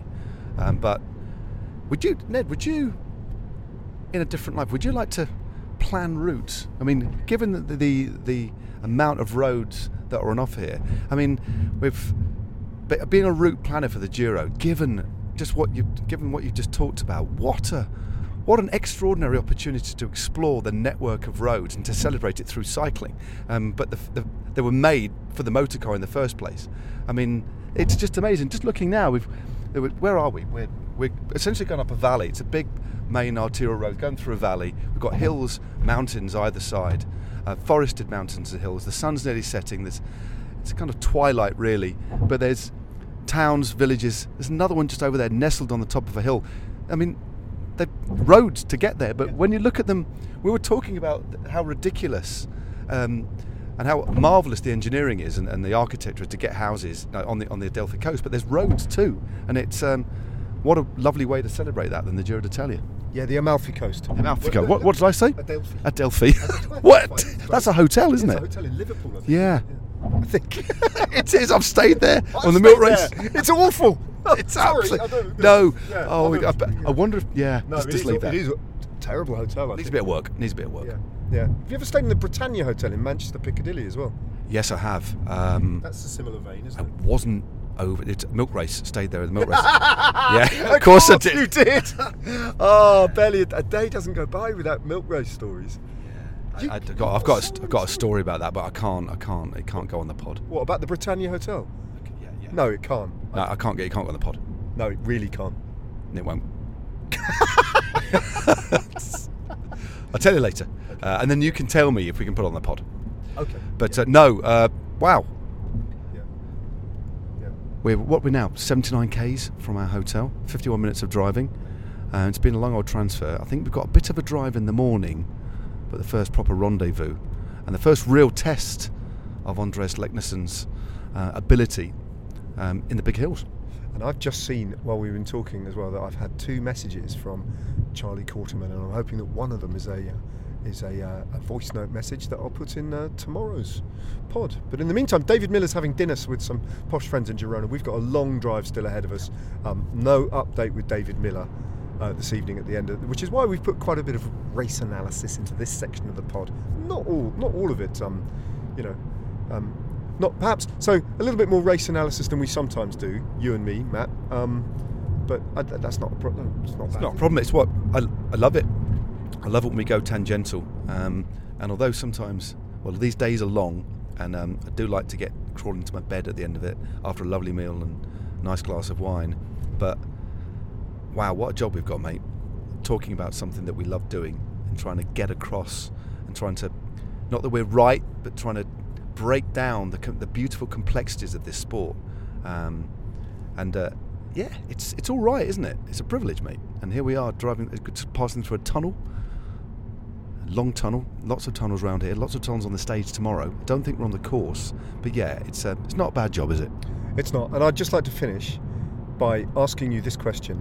um, but would you, Ned? Would you, in a different life, would you like to plan routes? I mean, given the the, the amount of roads that are on offer here, I mean, with being a route planner for the Giro, given just what you given what you just talked about, what a what an extraordinary opportunity to explore the network of roads and to celebrate it through cycling. Um, but the, the, they were made for the motor car in the first place. I mean, it's just amazing. Just looking now, we've where are we? We're we're essentially going up a valley. It's a big main arterial road going through a valley. We've got hills, mountains either side, uh, forested mountains and hills. The sun's nearly setting. There's it's kind of twilight really, but there's towns, villages. There's another one just over there, nestled on the top of a hill. I mean, they roads to get there, but when you look at them, we were talking about how ridiculous um, and how marvelous the engineering is and, and, the architecture to get houses on the on the Adelphi coast. But there's roads too, and it's um, what a lovely way to celebrate that than the Giro d'Italia. Yeah, the Amalfi Coast. Amalfi Coast. What, what did I say? Adelphi. Adelphi. what? That's a hotel, isn't it's it? a hotel in Liverpool. Yeah. yeah. I think it is. I've stayed there I've on the milk race. there. It's awful. It's absolutely no. yeah, oh, I I, wonder if yeah. No, just, it just leave that. It is a terrible hotel. I Needs a bit of work. Needs a bit of work. Yeah, yeah. Have you ever stayed in the Britannia Hotel in Manchester, Piccadilly as well? Yes, I have. Um, That's a similar vein, isn't it? I wasn't over. It's milk race. Stayed there at the milk race. yeah, of course I did. You did. oh, barely a, a day doesn't go by without milk race stories. I, have got, I've got, a, I've got a story about that, but I can't. I can't. It can't go on the pod. What about the Britannia Hotel? Yeah. No, it can't. No, I can't get. It can't go on the pod. No, it really can't. It won't. I'll tell you later, uh, and then you can tell me if we can put it on the pod. Okay. But uh, no, uh, wow. Yeah. Yeah. We're what we're now 79 k's from our hotel, 51 minutes of driving. Uh, it's been a long old transfer. I think we've got a bit of a drive in the morning, but the first proper rendezvous and the first real test of Andreas Leknessund's uh, ability um, in the big hills. And I've just seen while we've been talking as well that I've had two messages from Charlie Quarterman, and I'm hoping that one of them is a is a, uh, a voice note message that I'll put in uh, tomorrow's pod. But in the meantime, David Millar's having dinner with some posh friends in Girona. We've got a long drive still ahead of us. Um, no update with David Miller. Uh, this evening at the end, of, which is why we've put quite a bit of race analysis into this section of the pod. Not all, not all of it. Um, you know, um, not perhaps so a little bit more race analysis than we sometimes do, you and me, Matt. Um, but I, that's not a problem. It's not. It's not a problem. It's what I, I love it. I love it when we go tangential. Um, and although sometimes, well, these days are long, and um, I do like to get crawling into my bed at the end of it after a lovely meal and a nice glass of wine. But wow, what a job we've got, mate. Talking about something that we love doing and trying to get across and trying to, not that we're right, but trying to break down the, the beautiful complexities of this sport. Um, and uh, yeah, it's it's all right, isn't it? It's a privilege, mate. And here we are driving, uh, passing through a tunnel, a long tunnel, lots of tunnels around here, lots of tunnels on the stage tomorrow. Don't think we're on the course, but yeah, it's uh, it's not a bad job, is it? It's not. And I'd just like to finish by asking you this question: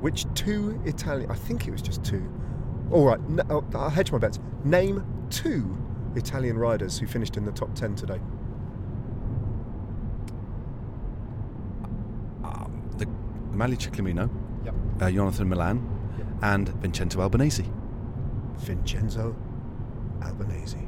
Which two Italian? I think it was just two. All right, I'll I'll hedge my bets. Name two Italian riders who finished in the top ten today. Um, the, Maglia Ciclamino, Yep. uh, Jonathan Milan, and Vincenzo Albanese. Vincenzo Albanese.